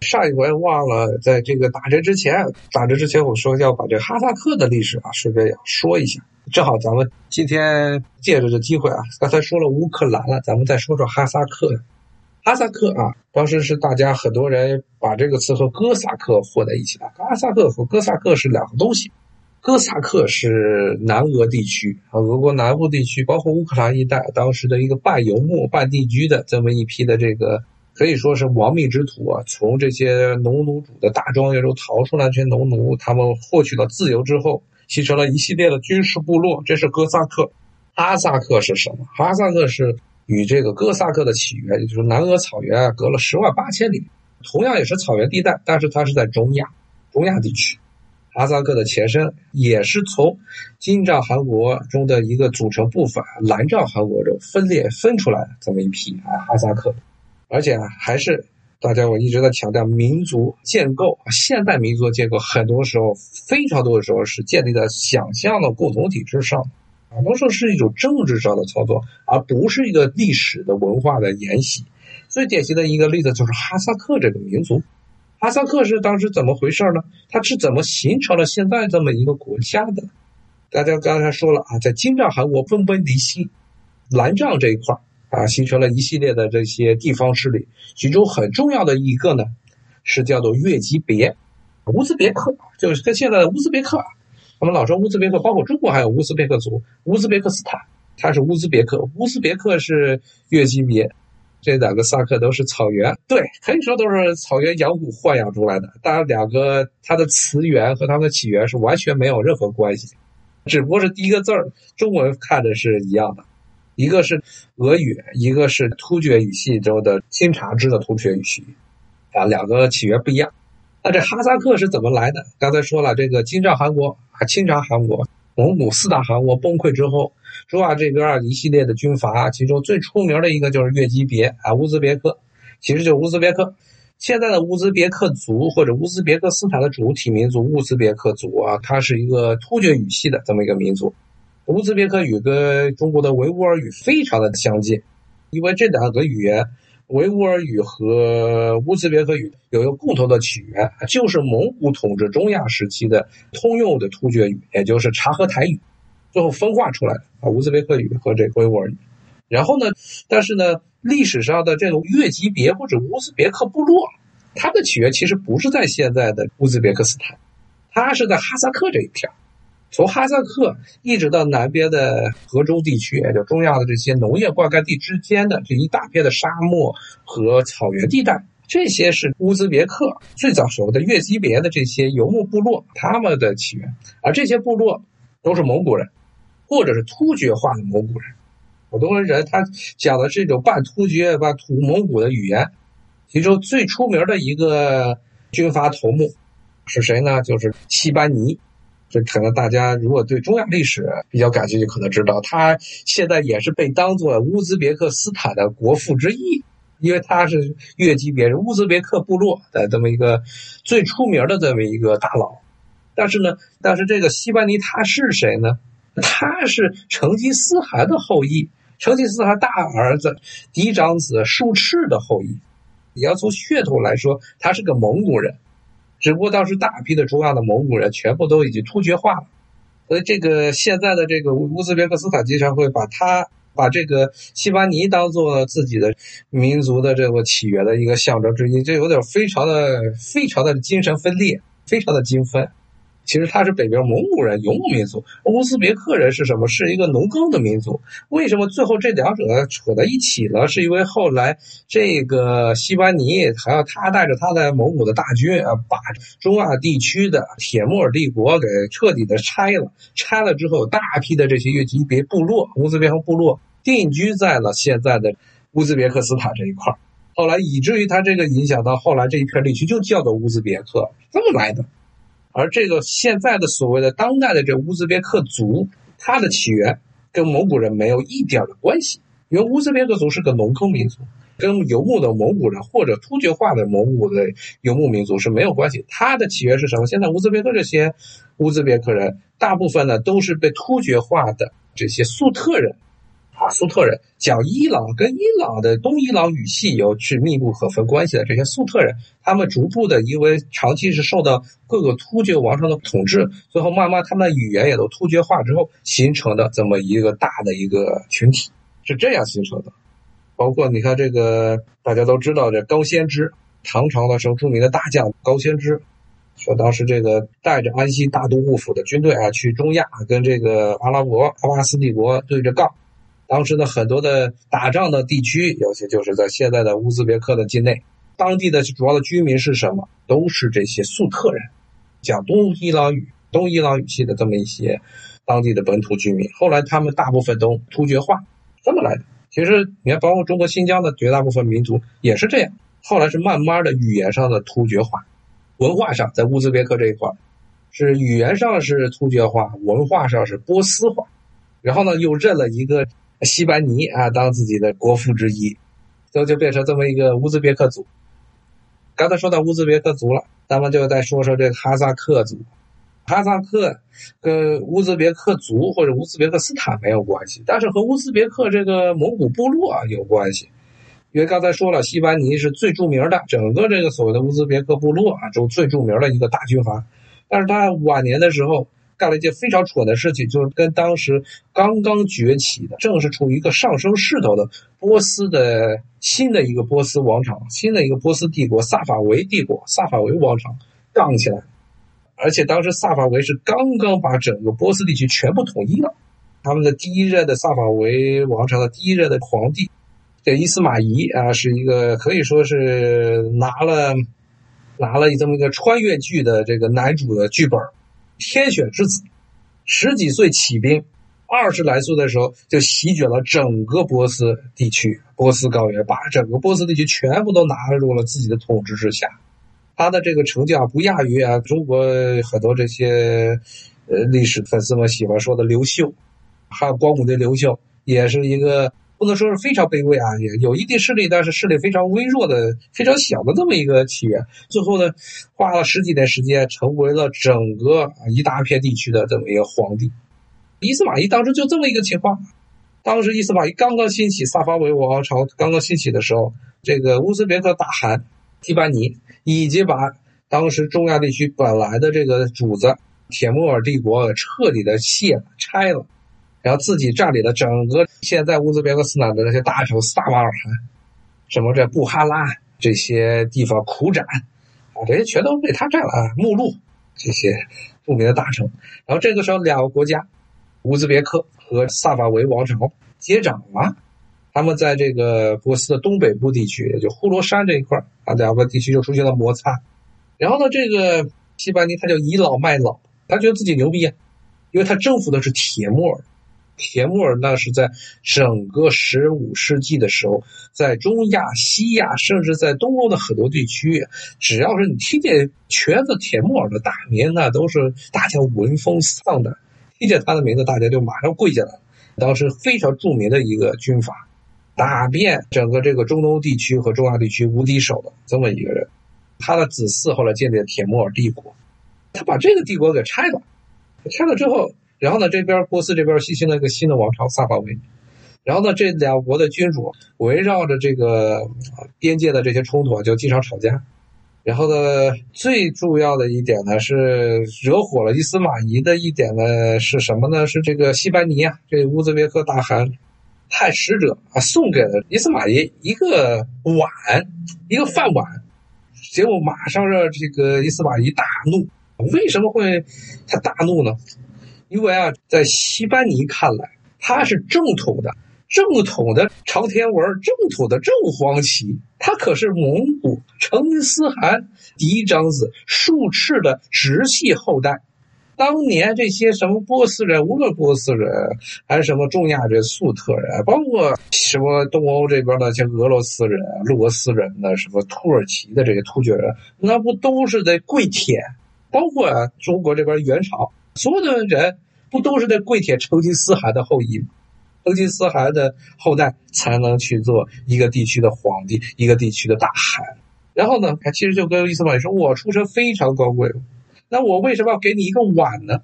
上一回忘了，在这个打折之前，打折之前我说要把这哈萨克的历史啊，顺便要说一下。正好咱们今天借着这机会啊，刚才说了乌克兰了，咱们再说说哈萨克。哈萨克啊，当时是大家很多人把这个词和哥萨克混在一起的。哈萨克和哥萨克是两个东西。哥萨克是南俄地区啊，俄国南部地区，包括乌克兰一带，当时的一个半游牧、半定居的这么一批的这个。可以说是亡命之徒啊！从这些农奴主的大庄园中逃出来，这些农奴他们获取了自由之后，形成了一系列的军事部落。这是哥萨克。哈萨克是什么？哈萨克是与这个哥萨克的起源，也就是南俄草原隔了十万八千里，同样也是草原地带，但是它是在中亚，中亚地区。哈萨克的前身也是从金帐汗国中的一个组成部分蓝帐汗国中分裂分出来的这么一批啊，哈萨克。而且，还是大家我一直在强调，民族建构现代民族的建构，很多时候非常多的时候是建立在想象的共同体之上，很多时候是一种政治上的操作，而不是一个历史的文化的沿袭。最典型的一个例子就是哈萨克这个民族，哈萨克是当时怎么回事呢？它是怎么形成了现在这么一个国家的？大家刚才说了啊，在金帐汗国分崩离析，蓝帐这一块。啊，形成了一系列的这些地方势力，其中很重要的一个呢，是叫做越级别，乌兹别克，就是跟现在的乌兹别克，我们老说乌兹别克，包括中国还有乌兹别克族，乌兹别克斯坦，它是乌兹别克，乌兹别克是越级别，这两个萨克都是草原，对，可以说都是草原养蛊豢养出来的，当然两个它的词源和它的起源是完全没有任何关系，只不过是第一个字儿，中文看着是一样的。一个是俄语，一个是突厥语系中的清察支的突厥语系，啊，两个起源不一样。那这哈萨克是怎么来的？刚才说了，这个金帐汗国啊，清察汗国、蒙古四大汗国崩溃之后，中亚这边一系列的军阀，其中最出名的一个就是越级别啊，乌兹别克，其实就是乌兹别克。现在的乌兹别克族或者乌兹别克斯坦的主体民族乌兹别克族啊，它是一个突厥语系的这么一个民族。乌兹别克语跟中国的维吾尔语非常的相近，因为这两个语言，维吾尔语和乌兹别克语有一个共同的起源，就是蒙古统治中亚时期的通用的突厥语，也就是察合台语，最后分化出来的啊，乌兹别克语和这维吾尔语。然后呢，但是呢，历史上的这种越级别或者乌兹别克部落，它的起源其实不是在现在的乌兹别克斯坦，它是在哈萨克这一片。从哈萨克一直到南边的河州地区，也就中亚的这些农业灌溉地之间的这一大片的沙漠和草原地带，这些是乌兹别克最早时候的越级别的这些游牧部落，他们的起源。而这些部落都是蒙古人，或者是突厥化的蒙古人。很多人他讲的是一种半突厥、半土蒙古的语言。其中最出名的一个军阀头目是谁呢？就是西班尼。这可能大家如果对中亚历史比较感兴趣，可能知道他现在也是被当做乌兹别克斯坦的国父之一，因为他是越级别乌兹别克部落的这么一个最出名的这么一个大佬。但是呢，但是这个西班尼他是谁呢？他是成吉思汗的后裔，成吉思汗大儿子嫡长子术赤的后裔。你要从血统来说，他是个蒙古人。只不过当时大批的中亚的蒙古人全部都已经突厥化了，所以这个现在的这个乌兹别克斯坦经常会把他把这个西巴尼当做自己的民族的这个起源的一个象征之一，这有点非常的非常的精神分裂，非常的精分。其实他是北边蒙古人游牧民族，乌兹别克人是什么？是一个农耕的民族。为什么最后这两者扯在一起了？是因为后来这个西班尼还要他带着他的蒙古的大军啊，把中亚地区的铁木尔帝国给彻底的拆了。拆了之后，大批的这些越级别部落、乌兹别克部落定居在了现在的乌兹别克斯坦这一块儿后来以至于他这个影响到后来这一片地区就叫做乌兹别克，这么来的。而这个现在的所谓的当代的这乌兹别克族，它的起源跟蒙古人没有一点的关系，因为乌兹别克族是个农耕民族，跟游牧的蒙古人或者突厥化的蒙古的游牧民族是没有关系。它的起源是什么？现在乌兹别克这些乌兹别克人，大部分呢都是被突厥化的这些粟特人，啊，粟特人讲伊朗跟伊朗的东伊朗语系有是密不可分关系的这些粟特人，他们逐步的因为长期是受到各个突厥王朝的统治，最后慢慢他们的语言也都突厥化之后形成的这么一个大的一个群体，是这样形成的。包括你看这个大家都知道这高仙芝，唐朝的时候著名的大将高仙芝。说当时这个带着安西大都护府的军队啊，去中亚跟这个阿拉伯阿巴斯帝国对着杠。当时呢，很多的打仗的地区，尤其就是在现在的乌兹别克的境内。当地的主要的居民是什么？都是这些粟特人，讲东伊朗语、东伊朗语系的这么一些当地的本土居民。后来他们大部分都突厥化，这么来的。其实你看，包括中国新疆的绝大部分民族也是这样。后来是慢慢的语言上的突厥化。文化上，在乌兹别克这一块是语言上是突厥化，文化上是波斯化，然后呢，又认了一个西班尼啊当自己的国父之一，最后就变成这么一个乌兹别克族。刚才说到乌兹别克族了，咱们就再说说这个哈萨克族。哈萨克跟乌兹别克族或者乌兹别克斯坦没有关系，但是和乌兹别克这个蒙古部落啊有关系。因为刚才说了，西班尼是最著名的，整个这个所谓的乌兹别克部落啊，就最著名的一个大军阀。但是他晚年的时候干了一件非常蠢的事情，就是跟当时刚刚崛起的、正是处于一个上升势头的波斯的新的一个波斯王朝、新的一个波斯帝国萨法维帝国、萨法维王朝杠起来。而且当时萨法维是刚刚把整个波斯地区全部统一了，他们的第一任的萨法维王朝的第一任的皇帝。这伊斯玛仪啊，是一个可以说是拿了拿了这么一个穿越剧的这个男主的剧本，天选之子，十几岁起兵，二十来岁的时候就席卷了整个波斯地区，波斯高原，把整个波斯地区全部都纳入了自己的统治之下。他的这个成就啊，不亚于啊中国很多这些呃历史粉丝们喜欢说的刘秀，还有光武帝刘秀，也是一个。不能说是非常卑微啊，也有一定势力，但是势力非常微弱的、非常小的这么一个起源。最后呢，花了十几年时间，成为了整个一大片地区的这么一个皇帝。伊斯玛仪当时就这么一个情况。当时伊斯玛仪刚刚兴起，萨法维王朝刚刚兴起的时候，这个乌兹别克大汗提班尼已经把当时中亚地区本来的这个主子铁木尔帝国彻底的卸了、拆了。然后自己占领了整个现在乌兹别克斯坦的那些大城萨瓦尔汗，什么这布哈拉这些地方，苦展啊，这些全都被他占了。啊。目录这些著名的大城。然后这个时候，两个国家，乌兹别克和萨法维王朝接掌了。他们在这个波斯的东北部地区，也就呼罗珊这一块啊，两个地区就出现了摩擦。然后呢，这个西班尼他就倚老卖老，他觉得自己牛逼啊，因为他征服的是铁木尔。铁木尔那是在整个十五世纪的时候，在中亚、西亚，甚至在东欧的很多地区，只要是你听见瘸子铁木尔的大名，那都是大家闻风丧胆。听见他的名字，大家就马上跪下来。当时非常著名的一个军阀，打遍整个这个中东地区和中亚地区无敌手的这么一个人。他的子嗣后来建立了铁木尔帝国，他把这个帝国给拆了，拆了之后。然后呢，这边波斯这边新兴了一个新的王朝萨法维，然后呢，这两国的君主围绕着这个边界的这些冲突就经常吵架。然后呢，最重要的一点呢是惹火了伊斯玛仪的一点呢是什么呢？是这个西班尼啊，这乌兹别克大汗派使者啊送给了伊斯玛仪一个碗，一个饭碗，结果马上让这个伊斯玛仪大怒。为什么会他大怒呢？因为啊，在西班尼看来，他是正统的、正统的朝天文、正统的正黄旗，他可是蒙古成吉思汗嫡长子术赤的直系后代。当年这些什么波斯人，无论波斯人还是什么中亚这粟特人，包括什么东欧这边的像俄罗斯人、罗斯人的什么土耳其的这些突厥人，那不都是在跪舔？包括啊，中国这边元朝。所有的人不都是在跪舔成吉思汗的后裔？成吉思汗的后代才能去做一个地区的皇帝，一个地区的大汗。然后呢，他其实就跟伊斯玛仪说：“我出身非常高贵，那我为什么要给你一个碗呢？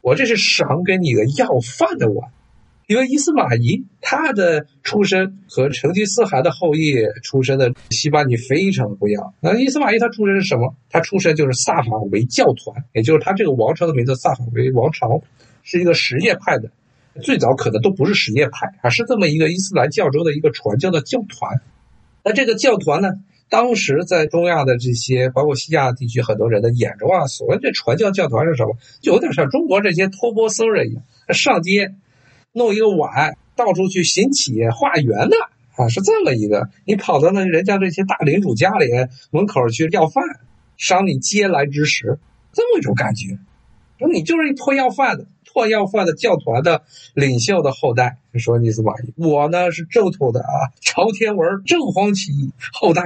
我这是赏给你个要饭的碗。因为伊斯玛仪他的出身和成吉思汗的后裔出身的西巴尼非常的不一样。那伊斯玛仪他出身是什么？他出身就是萨法维教团，也就是他这个王朝的名字萨法维王朝，是一个什叶派的。最早可能都不是什叶派啊，是这么一个伊斯兰教中的一个传教的教团。那这个教团呢，当时在中亚的这些，包括西亚地区很多人的眼中啊，所谓这传教教团是什么？就有点像中国这些托钵僧人一样，上街。弄一个碗，到处去行乞化缘的啊，是这么一个。你跑到那人家这些大领主家里门口去要饭，赏你嗟来之食，这么一种感觉。说你就是一托要饭的，托要饭的教团的领袖的后代。说尼斯玛仪，我呢是正统的啊，朝天文正黄旗后代。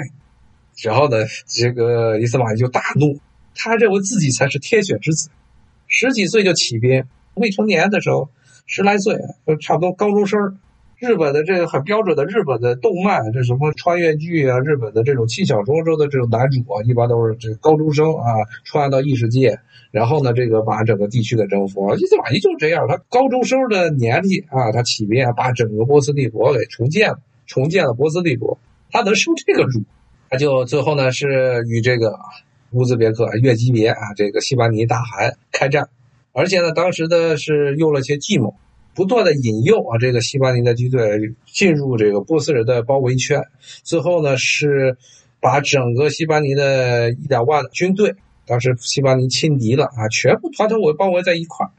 然后呢，这个伊斯玛仪就大怒，他认为自己才是天选之子，十几岁就起兵，未成年的时候。十来岁，就差不多高中生。日本的这个很标准的日本的动漫，这什么穿越剧啊，日本的这种轻小说中的这种男主啊，一般都是这高中生啊，穿越到异世界，然后呢，这个把整个地区给征服。伊斯玛仪就这样，他高中生的年纪啊，他起兵把整个波斯帝国给重建了，重建了波斯帝国。他能受这个辱，他就最后呢是与这个乌兹别克、越级别啊，这个西班尼大汗开战。而且呢，当时的是用了些计谋，不断的引诱啊，这个西班尼的军队进入这个波斯人的包围圈。最后呢，是把整个西班尼的一两万军队，当时西班牙轻敌了啊，全部团团围包围在一块儿。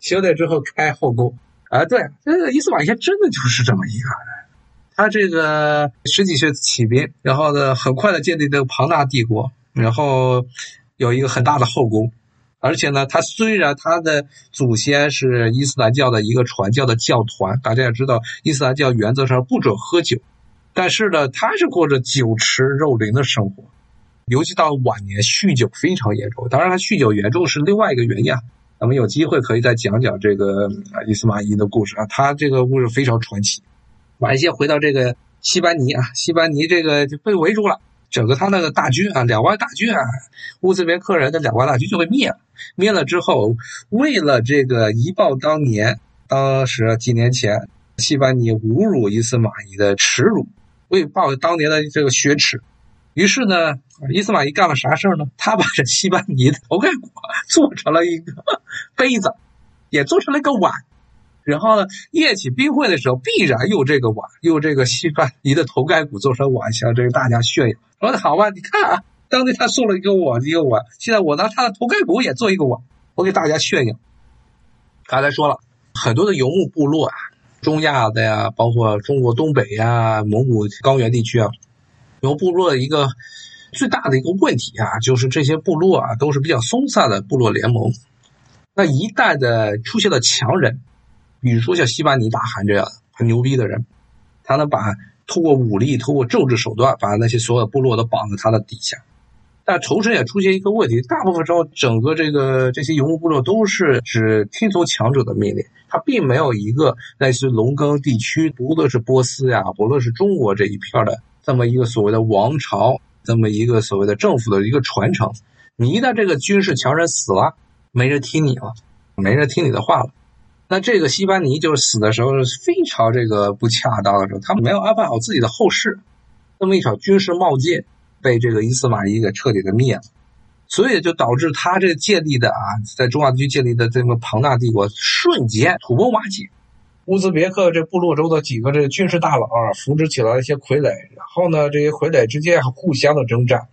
休队之后开后宫啊，对，这个伊斯玛仪真的就是这么一个人。他这个十几岁起兵，然后呢，很快的建立这个庞大帝国，然后有一个很大的后宫。而且呢，他虽然他的祖先是伊斯兰教的一个传教的教团，大家也知道，伊斯兰教原则上不准喝酒，但是呢，他是过着酒池肉林的生活，尤其到晚年酗酒非常严重。当然，他酗酒严重是另外一个原因啊。咱们有机会可以再讲讲这个啊伊斯玛仪的故事啊，他这个故事非常传奇。晚些回到这个西班尼啊，西班尼这个就被围住了。整个他那个大军啊，两万大军啊，乌兹别克人的两万大军就被灭了。灭了之后，为了这个一报当年，当时几年前，西班尼侮辱伊斯玛仪的耻辱，为报当年的这个雪耻，于是呢，伊斯玛仪干了啥事儿呢？他把这西班尼的头盖骨做成了一个杯子，也做成了一个碗。然后呢，宴起宾会的时候，必然用这个碗，用这个西班尼的头盖骨做成碗，向这个大家炫耀。说的好吧，你看啊，当年他送了一个碗，一个碗，现在我拿他的头盖骨也做一个碗，我给大家炫耀。刚才说了很多的游牧部落啊，中亚的呀，包括中国东北呀、蒙古高原地区啊，游部落的一个最大的一个问题啊，就是这些部落啊都是比较松散的部落联盟。那一旦的出现了强人。比如说像西班尼大汗这样很牛逼的人，他能把通过武力、通过政治手段把那些所有部落都绑在他的底下。但同时也出现一个问题，大部分时候整个这个这些游牧部落都是只听从强者的命令，他并没有一个类似于农耕地区，不论是波斯呀，不论是中国这一片的这么一个所谓的王朝，这么一个所谓的政府的一个传承。你一旦这个军事强人死了，没人听你了，没人听你的话了。那这个西班尼就是死的时候是非常这个不恰当的时候，他没有安排好自己的后事，那么一场军事冒进被这个伊斯玛仪给彻底的灭了，所以就导致他这建立的啊，在中亚地区建立的这么庞大帝国瞬间土崩瓦解。乌兹别克这部落中的几个这个军事大佬啊，扶植起来一些傀儡，然后呢，这些傀儡之间互相的征战。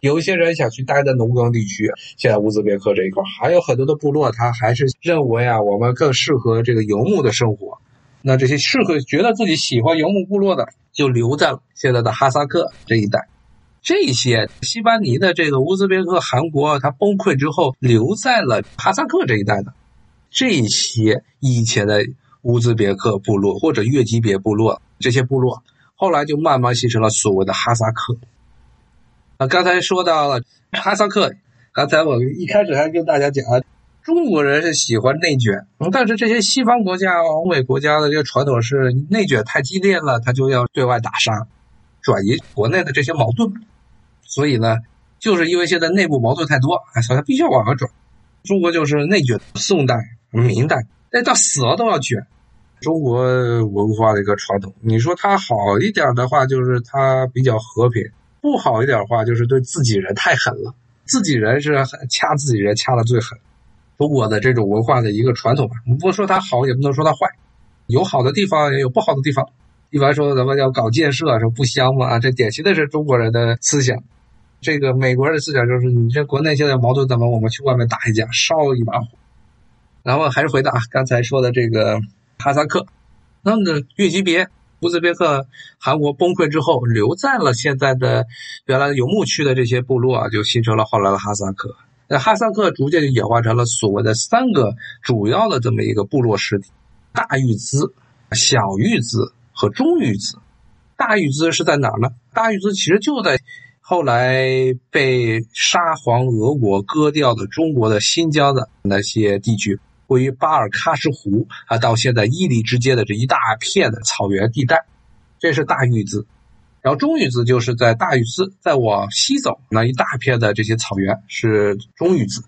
有一些人想去待在农耕地区，现在乌兹别克这一块还有很多的部落，他还是认为啊，我们更适合这个游牧的生活。那这些适合觉得自己喜欢游牧部落的，就留在了现在的哈萨克这一带。这些西班尼的这个乌兹别克汗国，它崩溃之后留在了哈萨克这一带的这些以前的乌兹别克部落或者越级别部落，这些部落后来就慢慢形成了所谓的哈萨克。啊，刚才说到了哈萨克，刚才我一开始还跟大家讲啊，中国人是喜欢内卷，但是这些西方国家、欧美国家的这个传统是内卷太激烈了，他就要对外打杀，转移国内的这些矛盾。所以呢，就是因为现在内部矛盾太多，啊，所以他必须要往外转。中国就是内卷，宋代、明代，那到死了都要卷。中国文化的一个传统。你说它好一点的话，就是它比较和平；不好一点的话，就是对自己人太狠了。自己人是掐自己人掐的最狠。中国的这种文化的一个传统吧，我们不说它好，也不能说它坏，有好的地方，也有不好的地方。一般说咱们要搞建设，说不香嘛，这典型的是中国人的思想。这个美国人的思想就是，你这国内现在矛盾怎么，我们去外面打一架，烧一把火。然后还是回到啊，刚才说的这个哈萨克，那么越级别乌兹别克韩国崩溃之后，留在了现在的原来游牧区的这些部落啊，就形成了后来的哈萨克。那哈萨克逐渐就演化成了所谓的三个主要的这么一个部落实体：大玉兹、小玉兹和中玉兹。大玉兹是在哪儿呢？大玉兹其实就在后来被沙皇俄国割掉的中国的新疆的那些地区。位于巴尔喀什湖啊，到现在伊犁之间的这一大片的草原地带，这是大玉兹。然后中玉兹就是在大玉兹再往西走那一大片的这些草原是中玉兹。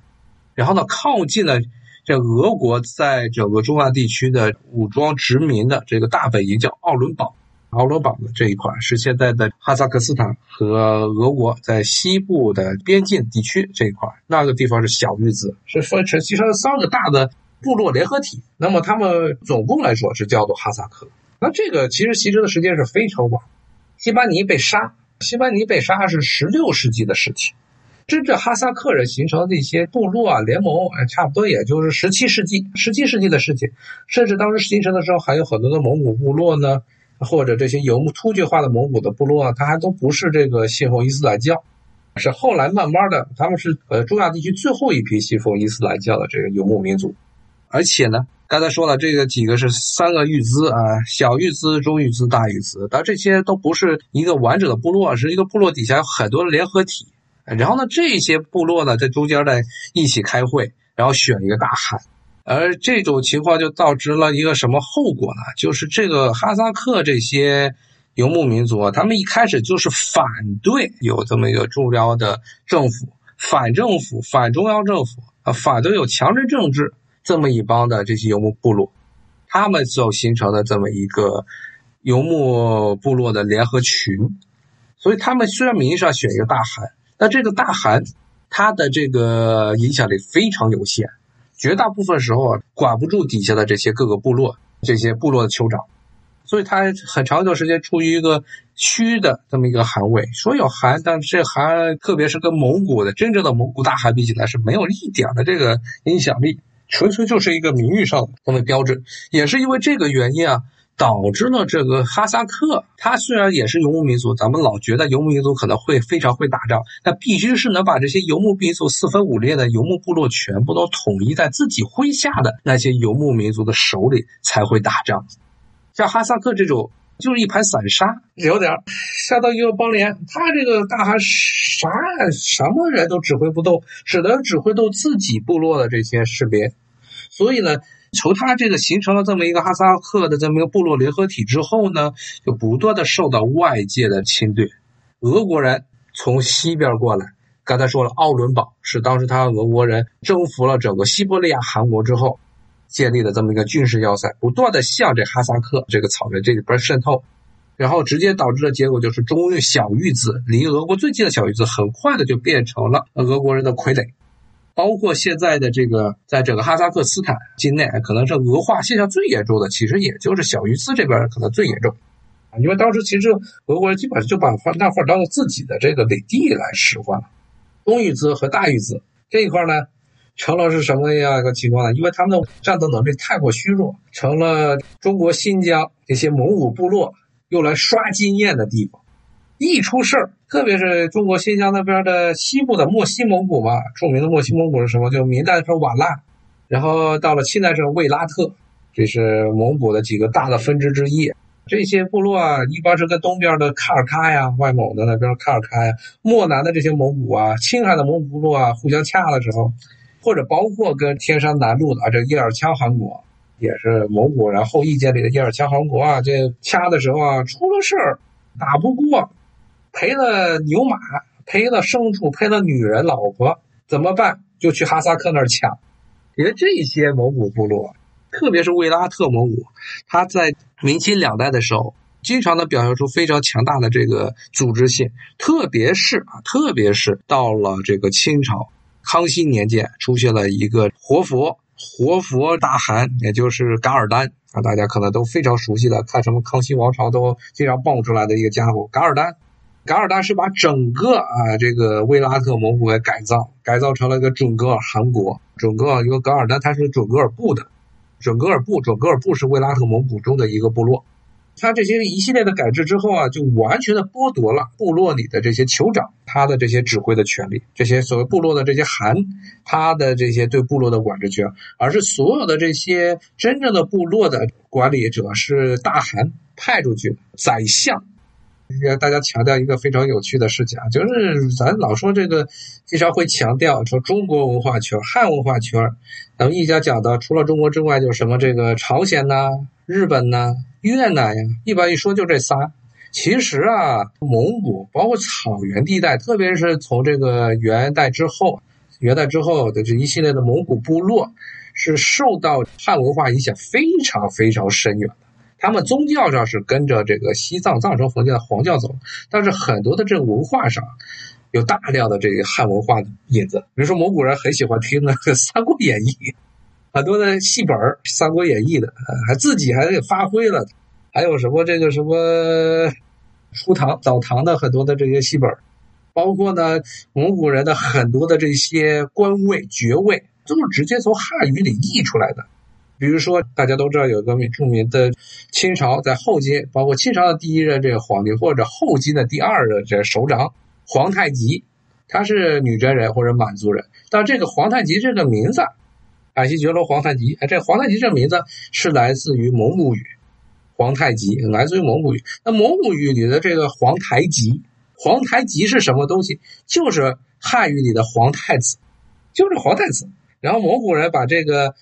然后呢，靠近了这俄国在整个中亚地区的武装殖民的这个大本营叫奥伦堡，奥伦堡的这一块是现在的哈萨克斯坦和俄国在西部的边境地区这一块，那个地方是小玉子，是分成其实三个大的。部落联合体，那么他们总共来说是叫做哈萨克。那这个其实形成的时间是非常晚。西班尼被杀，西班尼被杀是十六世纪的事情。真正哈萨克人形成的一些部落啊联盟，哎，差不多也就是十七世纪、十七世纪的事情。甚至当时形成的时候，还有很多的蒙古部落呢，或者这些游牧突厥化的蒙古的部落啊，它还都不是这个信奉伊斯兰教，是后来慢慢的，他们是呃中亚地区最后一批信奉伊斯兰教的这个游牧民族。而且呢，刚才说了，这个几个是三个玉兹啊，小玉兹、中玉兹、大玉兹，但这些都不是一个完整的部落，是一个部落底下有很多的联合体。然后呢，这些部落呢在中间呢一起开会，然后选一个大汗。而这种情况就导致了一个什么后果呢？就是这个哈萨克这些游牧民族啊，他们一开始就是反对有这么一个重要的政府，反政府、反中央政府啊，反对有强制政治。这么一帮的这些游牧部落，他们所形成的这么一个游牧部落的联合群，所以他们虽然名义上选一个大汗，但这个大汗他的这个影响力非常有限，绝大部分时候啊管不住底下的这些各个部落，这些部落的酋长，所以他很长一段时间处于一个虚的这么一个汗位，说有汗，但是这汗特别是跟蒙古的真正的蒙古大汗比起来是没有一点的这个影响力。纯粹就是一个名誉上的这么标志，也是因为这个原因啊，导致了这个哈萨克，它虽然也是游牧民族，咱们老觉得游牧民族可能会非常会打仗，但必须是能把这些游牧民族四分五裂的游牧部落全部都统一在自己麾下的那些游牧民族的手里才会打仗。像哈萨克这种，就是一盘散沙，有点相当于一个邦联，他这个大汗啥什么人都指挥不动，只能指挥动自己部落的这些士兵。所以呢，从他这个形成了这么一个哈萨克的这么一个部落联合体之后呢，就不断的受到外界的侵略。俄国人从西边过来，刚才说了，奥伦堡是当时他俄国人征服了整个西伯利亚汗国之后建立的这么一个军事要塞，不断的向这哈萨克这个草原这里边渗透，然后直接导致的结果就是中玉小玉子离俄国最近的小玉子，很快的就变成了俄国人的傀儡。包括现在的这个，在整个哈萨克斯坦境内，可能是俄化现象最严重的，其实也就是小玉兹这边可能最严重，啊因为当时其实俄国人基本上就把那块当做自己的这个领地来使唤了。中玉兹和大玉兹这一块呢，成了是什么样一个情况呢？因为他们的战斗能力太过虚弱，成了中国新疆这些蒙古部落用来刷经验的地方。一出事儿，特别是中国新疆那边的西部的莫西蒙古嘛，著名的莫西蒙古是什么？就明代说瓦剌，然后到了清代是卫拉特，这是蒙古的几个大的分支之一。这些部落啊，一般是跟东边的喀尔喀呀、外蒙的那边喀尔喀呀、漠南的这些蒙古啊、青海的蒙古部落啊，互相掐的时候，或者包括跟天山南路的啊，这叶尔羌汗国，也是蒙古人后裔建立的叶尔羌汗国啊，这掐的时候啊，出了事儿，打不过。赔了牛马，赔了牲畜，赔了女人、老婆，怎么办？就去哈萨克那儿抢。因为这些蒙古部落特别是卫拉特蒙古，他在明清两代的时候，经常的表现出非常强大的这个组织性，特别是啊，特别是到了这个清朝康熙年间，出现了一个活佛，活佛大汗，也就是噶尔丹啊，大家可能都非常熟悉的，看什么康熙王朝都经常蹦出来的一个家伙，噶尔丹。噶尔丹是把整个啊这个卫拉特蒙古给改造，改造成了一个准噶尔汗国。准噶尔，因为噶尔丹他是准噶尔部的，准噶尔部，准噶尔部是卫拉特蒙古中的一个部落。他这些一系列的改制之后啊，就完全的剥夺了部落里的这些酋长他的这些指挥的权利，这些所谓部落的这些汗他的这些对部落的管制权，而是所有的这些真正的部落的管理者是大汗派出去宰相。要大家强调一个非常有趣的事情啊，就是咱老说这个，经常会强调说中国文化圈、汉文化圈，咱们一家讲的除了中国之外，就是什么这个朝鲜呐、日本呐、越南呀，一般一说就这仨。其实啊，蒙古包括草原地带，特别是从这个元代之后，元代之后的这一系列的蒙古部落，是受到汉文化影响非常非常深远的。他们宗教上是跟着这个西藏藏传佛教的黄教走，但是很多的这个文化上有大量的这个汉文化的影子。比如说蒙古人很喜欢听那个《三国演义》，很多的戏本《三国演义》的，还自己还给发挥了。还有什么这个什么初唐、早唐的很多的这些戏本，包括呢蒙古人的很多的这些官位爵位，都是直接从汉语里译出来的。比如说，大家都知道有个著名的清朝在后金，包括清朝的第一任这个皇帝，或者后金的第二任这首长皇太极，他是女真人或者满族人。但这个皇太极这个名字，矮西觉罗皇太极，哎，这皇太极这名字是来自于蒙古语，皇太极来自于蒙古语。那蒙古语里的这个皇太极，皇太极是什么东西？就是汉语里的皇太子，就是皇太子。然后蒙古人把这个。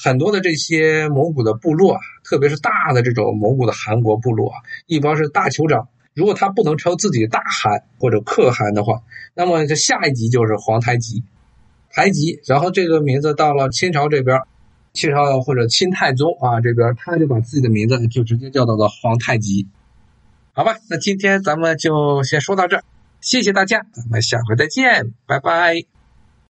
很多的这些蒙古的部落啊，特别是大的这种蒙古的汗国部落啊，一般是大酋长。如果他不能称自己大汗或者可汗的话，那么这下一级就是皇太极，太极。然后这个名字到了清朝这边，清朝或者清太宗啊这边，他就把自己的名字就直接叫到了皇太极。好吧，那今天咱们就先说到这儿，谢谢大家，咱们下回再见，拜拜。